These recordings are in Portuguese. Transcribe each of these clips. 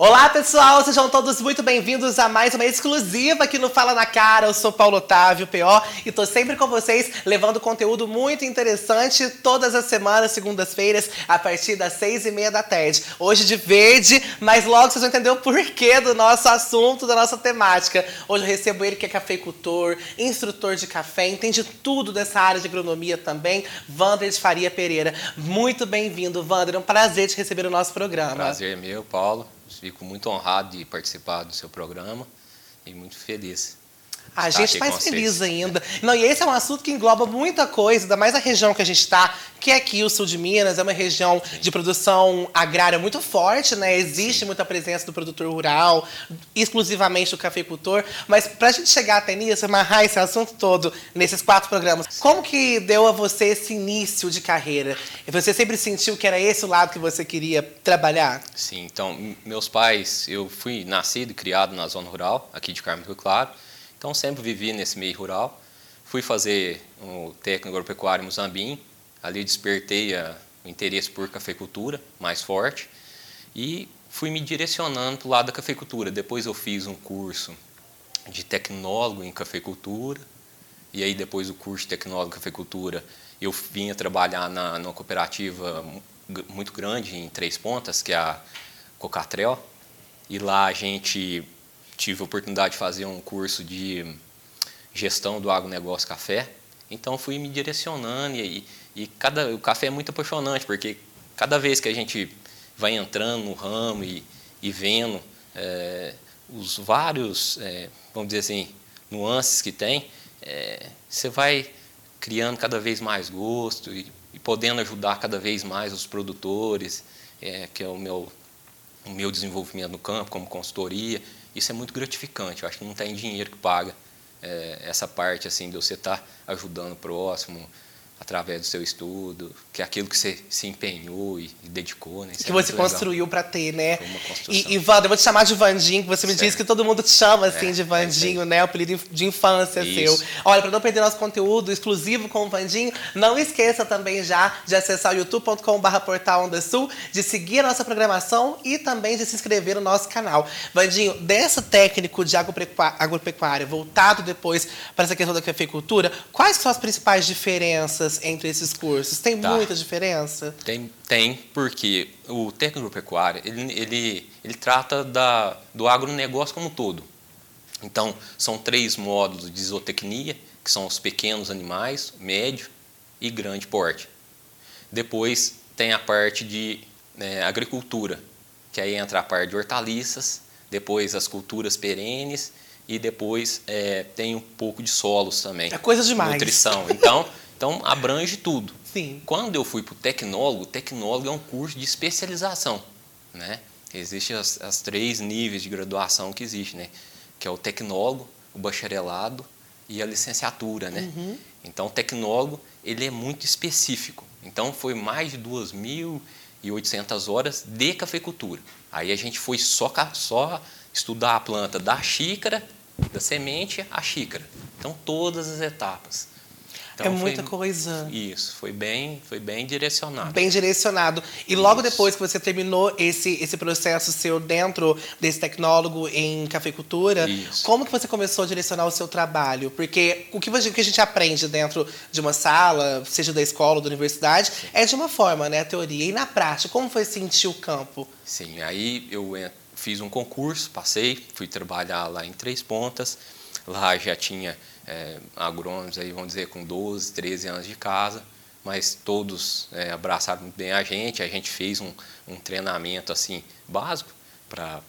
Olá pessoal, sejam todos muito bem-vindos a mais uma exclusiva aqui no Fala na Cara. Eu sou Paulo Otávio, PO, e tô sempre com vocês levando conteúdo muito interessante todas as semanas, segundas-feiras, a partir das seis e meia da tarde. Hoje de verde, mas logo vocês vão entender o porquê do nosso assunto, da nossa temática. Hoje eu recebo ele que é cafeicultor, instrutor de café, entende tudo dessa área de agronomia também, Wander de Faria Pereira. Muito bem-vindo, Wander, é um prazer te receber no nosso programa. Prazer é meu, Paulo. Fico muito honrado de participar do seu programa e muito feliz. A gente mais feliz ainda. Não, e esse é um assunto que engloba muita coisa, ainda mais a região que a gente está, que é aqui o sul de Minas, é uma região de produção agrária muito forte, né? Existe muita presença do produtor rural, exclusivamente do cafeicultor. Mas para a gente chegar até nisso, amarrar esse assunto todo nesses quatro programas, como que deu a você esse início de carreira? Você sempre sentiu que era esse o lado que você queria trabalhar? Sim, então, meus pais, eu fui nascido e criado na zona rural, aqui de Carmo do Claro. Então sempre vivi nesse meio rural. Fui fazer o técnico agropecuário em Muzambim. Ali despertei a, o interesse por cafeicultura mais forte e fui me direcionando para o lado da cafeicultura. Depois eu fiz um curso de tecnólogo em cafeicultura e aí depois do curso de tecnólogo em cafeicultura eu vinha trabalhar na, numa cooperativa muito grande em Três Pontas, que é a Cocatrel, e lá a gente tive a oportunidade de fazer um curso de gestão do agronegócio café. Então fui me direcionando e, e cada, o café é muito apaixonante, porque cada vez que a gente vai entrando no ramo e, e vendo é, os vários, é, vamos dizer assim, nuances que tem, é, você vai criando cada vez mais gosto e, e, podendo ajudar cada vez mais os produtores, é, que é o meu, o meu desenvolvimento no campo, como consultoria. Isso é muito gratificante. Eu acho que não tem dinheiro que paga é, essa parte assim de você estar tá ajudando o próximo, através do seu estudo, que é aquilo que você se empenhou e, dedicou, né? Isso que é você construiu para ter, né? Foi uma construção. E, e Wanda, eu vou te chamar de Vandinho, que você me certo. disse que todo mundo te chama assim é, de é Vandinho, é né? O apelido de infância Isso. seu. Olha, para não perder nosso conteúdo exclusivo com o Vandinho, não esqueça também já de acessar o youtube.com.br portal Sul, de seguir a nossa programação e também de se inscrever no nosso canal. Vandinho, dessa técnico de agropecuária voltado depois para essa questão da cafeicultura, quais são as principais diferenças entre esses cursos? Tem tá. muita diferença? Tem, tem, porque o técnico agropecuário, ele, ele, ele trata da, do agronegócio como um todo. Então, são três módulos de zootecnia, que são os pequenos animais, médio e grande porte. Depois tem a parte de né, agricultura, que aí entra a parte de hortaliças, depois as culturas perenes e depois é, tem um pouco de solos também. É coisa demais. Nutrição. Então, Então, abrange tudo. Sim. Quando eu fui para o tecnólogo, tecnólogo é um curso de especialização. Né? Existem as, as três níveis de graduação que existem, né? que é o tecnólogo, o bacharelado e a licenciatura. Né? Uhum. Então, o tecnólogo ele é muito específico. Então, foi mais de 2.800 horas de cafeicultura. Aí a gente foi só, só estudar a planta da xícara, da semente à xícara. Então, todas as etapas. Então, é muita foi, coisa. Isso, foi bem, foi bem direcionado. Bem direcionado. E logo isso. depois que você terminou esse, esse processo seu dentro desse tecnólogo em cafeicultura, isso. como que você começou a direcionar o seu trabalho? Porque o que a gente aprende dentro de uma sala, seja da escola ou da universidade, Sim. é de uma forma, né, a teoria. E na prática, como foi sentir o campo? Sim, aí eu fiz um concurso, passei, fui trabalhar lá em Três Pontas. Lá já tinha é, agrônomos aí, vamos dizer, com 12, 13 anos de casa, mas todos é, abraçaram muito bem a gente, a gente fez um, um treinamento assim básico para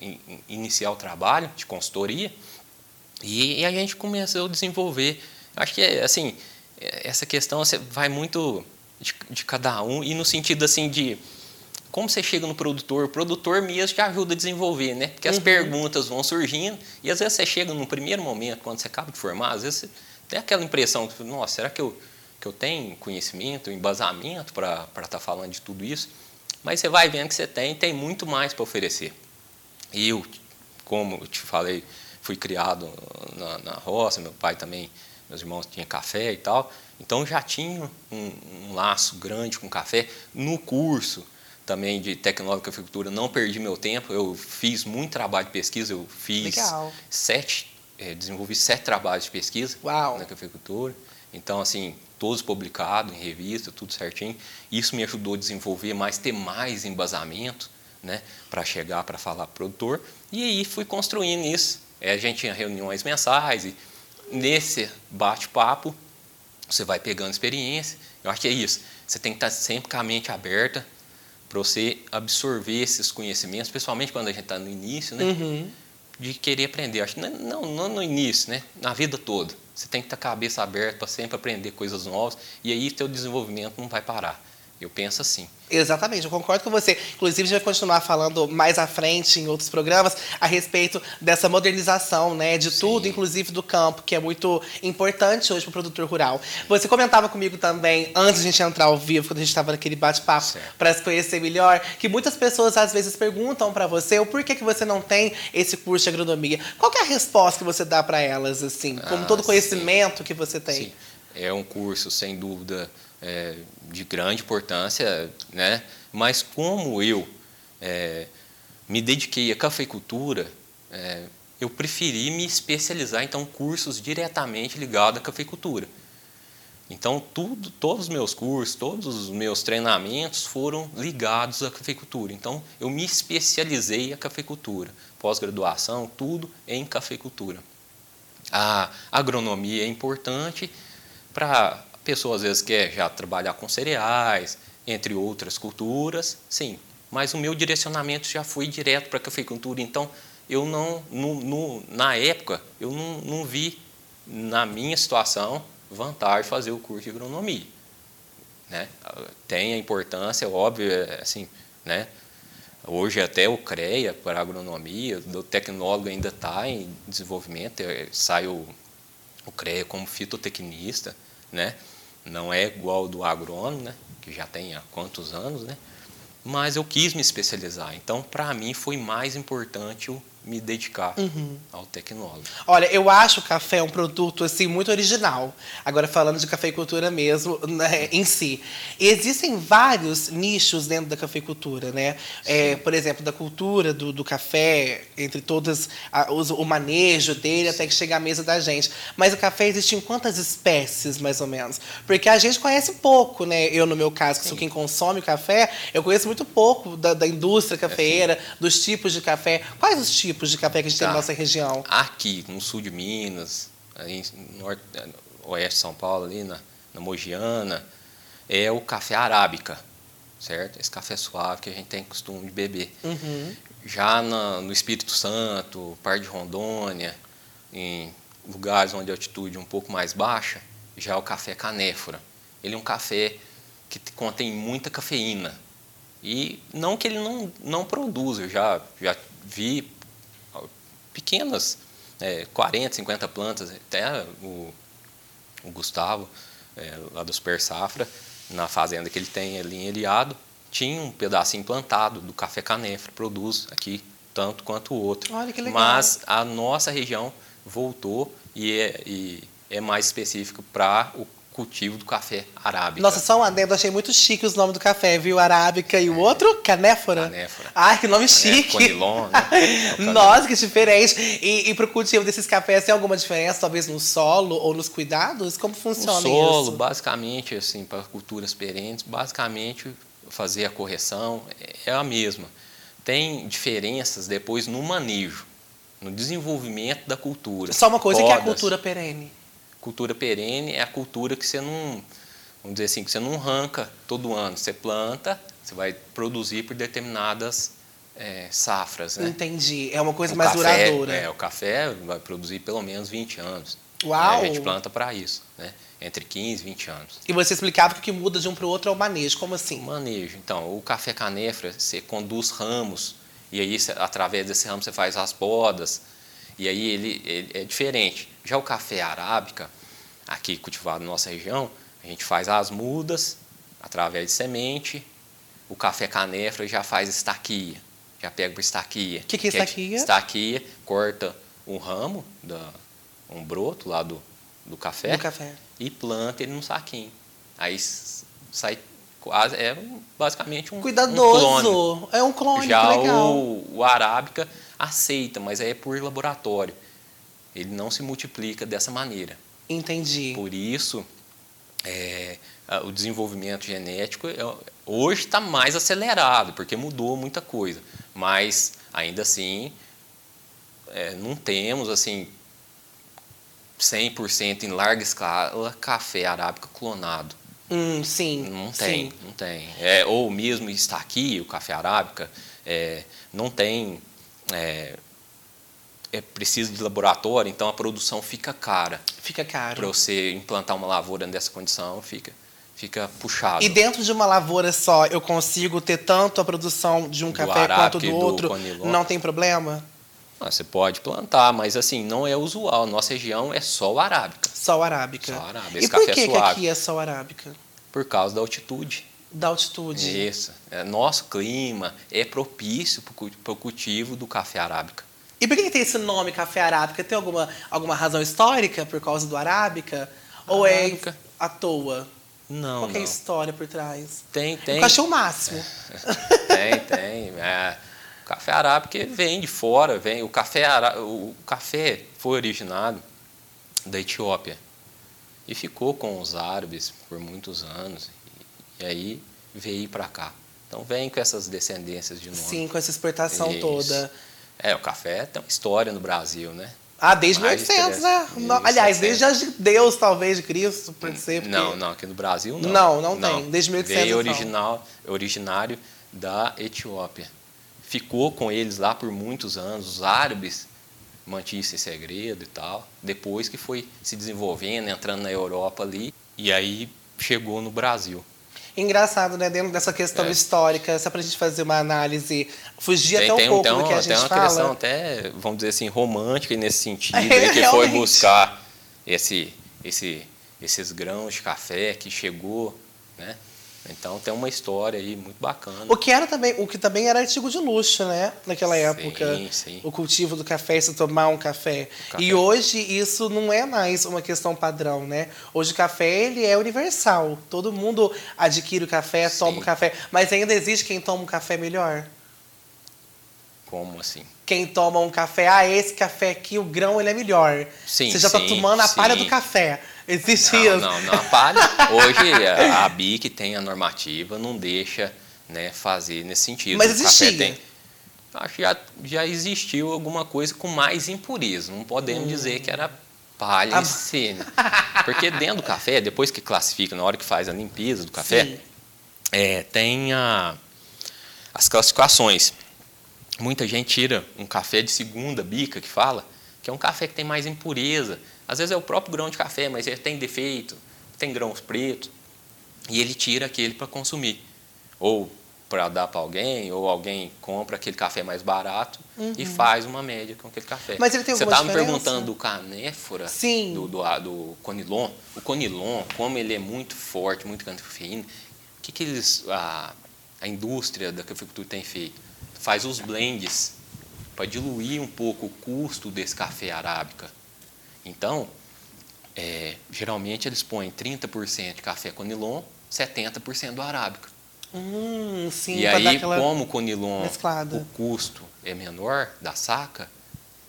in, iniciar o trabalho de consultoria e, e, a gente começou a desenvolver. Acho que é assim, essa questão vai muito de, de cada um e no sentido assim de como você chega no produtor, o produtor mesmo te ajuda a desenvolver, né? Porque as uhum. perguntas vão surgindo e às vezes você chega num primeiro momento, quando você acaba de formar, às vezes você tem aquela impressão, nossa, será que eu, que eu tenho conhecimento, embasamento para estar tá falando de tudo isso? Mas você vai vendo que você tem, tem muito mais para oferecer. E eu, como eu te falei, fui criado na, na roça, meu pai também, meus irmãos tinham café e tal, então já tinha um, um laço grande com café no curso também de tecnóloga e cafeicultura, não perdi meu tempo. Eu fiz muito trabalho de pesquisa, eu fiz Legal. sete, eh, desenvolvi sete trabalhos de pesquisa Uau. na cafeicultura. Então, assim, todos publicados em revista, tudo certinho. Isso me ajudou a desenvolver mais, ter mais embasamento, né, para chegar para falar pro produtor. E aí fui construindo isso. É, a gente tinha reuniões mensais e nesse bate-papo você vai pegando experiência. Eu acho que é isso. Você tem que estar sempre com a mente aberta para você absorver esses conhecimentos, principalmente quando a gente está no início, né? Uhum. De querer aprender. Acho que não, não, no início, né? Na vida toda. Você tem que estar a cabeça aberta para sempre aprender coisas novas e aí teu desenvolvimento não vai parar. Eu penso assim. Exatamente, eu concordo com você. Inclusive, a gente vai continuar falando mais à frente em outros programas a respeito dessa modernização, né, de Sim. tudo, inclusive do campo, que é muito importante hoje para o produtor rural. Você comentava comigo também, antes de a gente entrar ao vivo, quando a gente estava naquele bate-papo, para se conhecer melhor, que muitas pessoas às vezes perguntam para você o porquê que você não tem esse curso de agronomia. Qual é a resposta que você dá para elas, assim, como Ah, todo conhecimento que você tem? Sim, é um curso, sem dúvida, é, de grande importância, né? mas como eu é, me dediquei à cafeicultura, é, eu preferi me especializar então cursos diretamente ligados à cafeicultura. Então, tudo, todos os meus cursos, todos os meus treinamentos foram ligados à cafeicultura. Então, eu me especializei em cafeicultura. Pós-graduação, tudo em cafeicultura. A agronomia é importante para a pessoa, às vezes, quer já trabalhar com cereais, entre outras culturas, sim. Mas o meu direcionamento já foi direto para a cafeicultura. Então, eu não, no, no- na época, eu não, não vi, na minha situação, vantagem fazer o curso de agronomia. Né? Tem a importância, óbvio, é, assim, né? Hoje até o CREA para agronomia, do tecnólogo ainda está em desenvolvimento, é, sai o, o CREA como fitotecnista, né? Não é igual do agrônomo, né? Que já tem há quantos anos, né? Mas eu quis me especializar. Então, para mim, foi mais importante eu me dedicar ao tecnólogo. Olha, eu acho o café um produto assim muito original. Agora falando de cafeicultura mesmo, né, em si, existem vários nichos dentro da cafeicultura, né? É, por exemplo, da cultura do, do café, entre todas a- os- o manejo dele até que chega à mesa da gente. Mas o café existe em quantas espécies, mais ou menos? Porque a gente conhece pouco, né? Eu no meu caso, que sou quem consome o café, eu conheço muito pouco da, da indústria cafeeira, dos tipos de café. Quais os tipos de café que a gente tem na Tá. nossa região? Aqui, no sul de Minas, aí no norte, eh, oeste de São Paulo, ali na, na Mogiana, é o café arábica, certo? Esse café suave que a gente tem costume de beber. Uhum. Já na- no Espírito Santo, Par de Rondônia, em lugares onde a altitude é um pouco mais baixa, já é o café canéfora. Ele é um café que contém muita cafeína. E não que ele não, não produza, eu já, já vi pequenas, é, 40, 50 plantas, até o, o Gustavo, é, lá do Super Safra, na fazenda que ele tem ali em Eliado, tinha um pedacinho plantado do café canéfora, produz aqui tanto quanto o outro. Olha que legal. Mas a nossa região voltou e é, e é mais específico para o cultivo do café arábica. Nossa, só um adendo, achei muito chique os nomes do café, viu? Arábica e o outro, Canéfora. Canéfora. Ai, que nome chique. Conilon, né? É o. Nossa, que diferente. E, e pro cultivo desses cafés, tem alguma diferença, talvez no solo ou nos cuidados? Como O funciona solo, isso? basicamente, assim, para culturas perenes, basicamente fazer a correção é a mesma. Tem diferenças depois no manejo, no desenvolvimento da cultura. Só uma coisa que é a Podas. cultura perene. Cultura perene é a cultura que você não, vamos dizer assim, que você não arranca todo ano. Você planta, você vai produzir por determinadas eh, safras, né? Entendi. É uma coisa O mais café, duradoura. É, o café vai produzir pelo menos 20 anos. Uau! A gente planta para isso, né? Entre 15 e 20 anos. E você explicava que o que muda de um para o outro é o manejo. Como O assim? manejo. Então, o café canéfora, você conduz ramos, e aí, você- através desse ramo, você faz as podas, e aí ele, ele é diferente. Já o café arábica, aqui cultivado na nossa região, a gente faz as mudas, através de semente, o café canéfora já faz estaquia, já pega por estaquia. Que que é estaquia? Estaquia, corta um ramo, da, um broto lá do, do café, Do café. e planta ele num saquinho. Aí sai quase é basicamente um cuidadoso. Um clone. É um clone, Já. O, o arábica aceita, mas é por laboratório. Ele não se multiplica dessa maneira. Entendi. Por isso, é, o desenvolvimento genético é, hoje está mais acelerado, porque mudou muita coisa. Mas ainda assim, é, não temos assim 100% em larga escala café arábica clonado. Hum, sim. Não tem, sim. não tem. É, ou mesmo está aqui o café arábica, é, não tem. É, é preciso de laboratório, então a produção fica cara. Fica caro. Para você implantar uma lavoura nessa condição, fica, fica puxado. E dentro de uma lavoura só, eu consigo ter tanto a produção de um Do café quanto do do outro? conilon. Não tem problema? Ah, você pode plantar, mas assim, não é usual. Nossa região é só o arábica, Só o arábica. Só o arábica. E Esse por café é que, que aqui é só o arábica? por causa da altitude. Da altitude. Isso. É, nosso clima é propício para o cultivo do café arábica. E por que, tem esse nome café arábica? Tem alguma, alguma razão histórica por causa do arábica? Ou Arábica. é à toa? Não, Qual é a história por trás? Tem, tem. Eu achei o máximo. Tem, tem. É, o café arábica vem de fora, vem. O café, o café foi originado da Etiópia e ficou com os árabes por muitos anos. E, aí veio para cá. Então vem com essas descendências de nome. Sim, com essa exportação Isso. toda. É, o café tem uma história no Brasil, né? Ah, desde Mais de 1800, né? Aliás, é. desde as de Deus, talvez, de Cristo, pode ser. porque- Não, não, aqui no Brasil não. Não, não tem. Desde 1800 Veio original, originário da Etiópia. Ficou com eles lá por muitos anos. Os árabes mantinham esse segredo e tal. Depois que foi se desenvolvendo, entrando na Europa ali, e aí chegou no Brasil. Engraçado, né? Dentro dessa questão É. histórica, só pra gente fazer uma análise, fugir Tem, até um tem, pouco tem do que a tem gente uma fala. questão até, vamos dizer assim, romântica nesse sentido, É, que foi buscar esse, esse, esses grãos de café que chegou, né? Então tem uma história aí muito bacana. O que era também, o que também era artigo de luxo, né? Naquela Sim, época. sim. O cultivo do café, se tomar um café. café. E hoje isso não é mais uma questão padrão, né? Hoje o café ele é universal. Todo mundo adquire o café, Sim. toma o café, mas ainda existe quem toma um café melhor. Como assim? Quem toma um café, ah, esse café aqui, o grão ele é melhor. Sim, Você já está tomando a palha do café. Existe Não, não, não. Palha, hoje a, a BIC tem a normativa, não deixa né, fazer nesse sentido. Mas existia. acho que já, já existiu alguma coisa com mais impureza. Não podemos dizer que era palha Ah, em si. né? Porque dentro do café, depois que classifica, na hora que faz a limpeza do café, é, tem a- as classificações. Muita gente tira um café de segunda bica, que fala, que é um café que tem mais impureza. Às vezes é o próprio grão de café, mas ele tem defeito, tem grãos pretos, e ele tira aquele para consumir. Ou para dar para alguém, ou alguém compra aquele café mais barato e faz uma média com aquele café. Uhum. Mas ele tem Você estava me perguntando do canéfora, Sim. do, do, do conilon. O conilon, como ele é muito forte, muito cafeína, o que, que eles, a, a indústria da cafeicultura tem feito? Faz os blends para diluir um pouco o custo desse café arábica. Então, é, geralmente eles põem 30% de café conilon, 70% do arábica. Hum, sim, e aí, como o conilon, mesclada. o custo é menor da saca,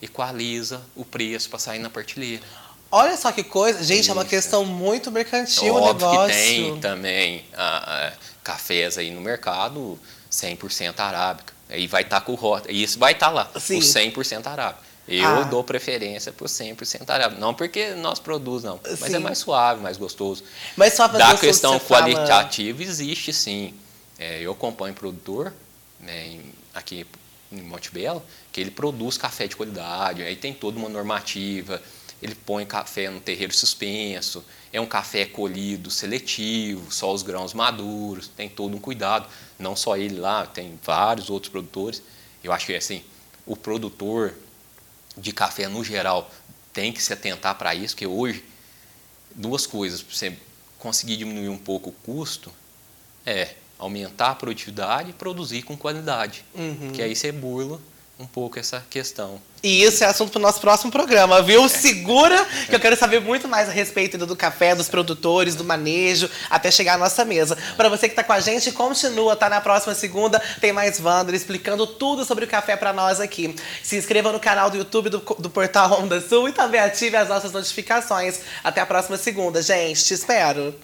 equaliza o preço para sair na partilheira. Olha só que coisa. Gente, é uma Isso. questão muito mercantil o Óbvio negócio. que tem também ah, cafés aí no mercado 100% arábica. Aí vai estar com o rótulo. E isso vai estar lá, Sim. o 100% arábica. Eu Ah. dou preferência por 100% arábica. Não porque nós produzimos, não. Mas Sim. é mais suave, mais gostoso. Mas só Da questão fala- qualitativa existe sim. É, eu acompanho produtor né, em- aqui em Montebello que ele produz café de qualidade, aí tem toda uma normativa, ele põe café no terreiro suspenso, é um café colhido seletivo, só os grãos maduros, tem todo um cuidado. Não só ele lá, tem vários outros produtores. Eu acho que assim, o produtor de café no geral tem que se atentar para isso, que hoje duas coisas para você conseguir diminuir um pouco o custo é aumentar a produtividade e produzir com qualidade. Uhum. Que aí você burla um pouco essa questão. E isso é assunto para o nosso próximo programa, viu? Segura, que eu quero saber muito mais a respeito do café, dos produtores, do manejo, até chegar à nossa mesa. Para você que está com a gente, continua, tá? Na próxima segunda tem mais Wander explicando tudo sobre o café para nós aqui. Se inscreva no canal do YouTube do, do Portal Onda Sul e também ative as nossas notificações. Até a próxima segunda, gente. Te espero.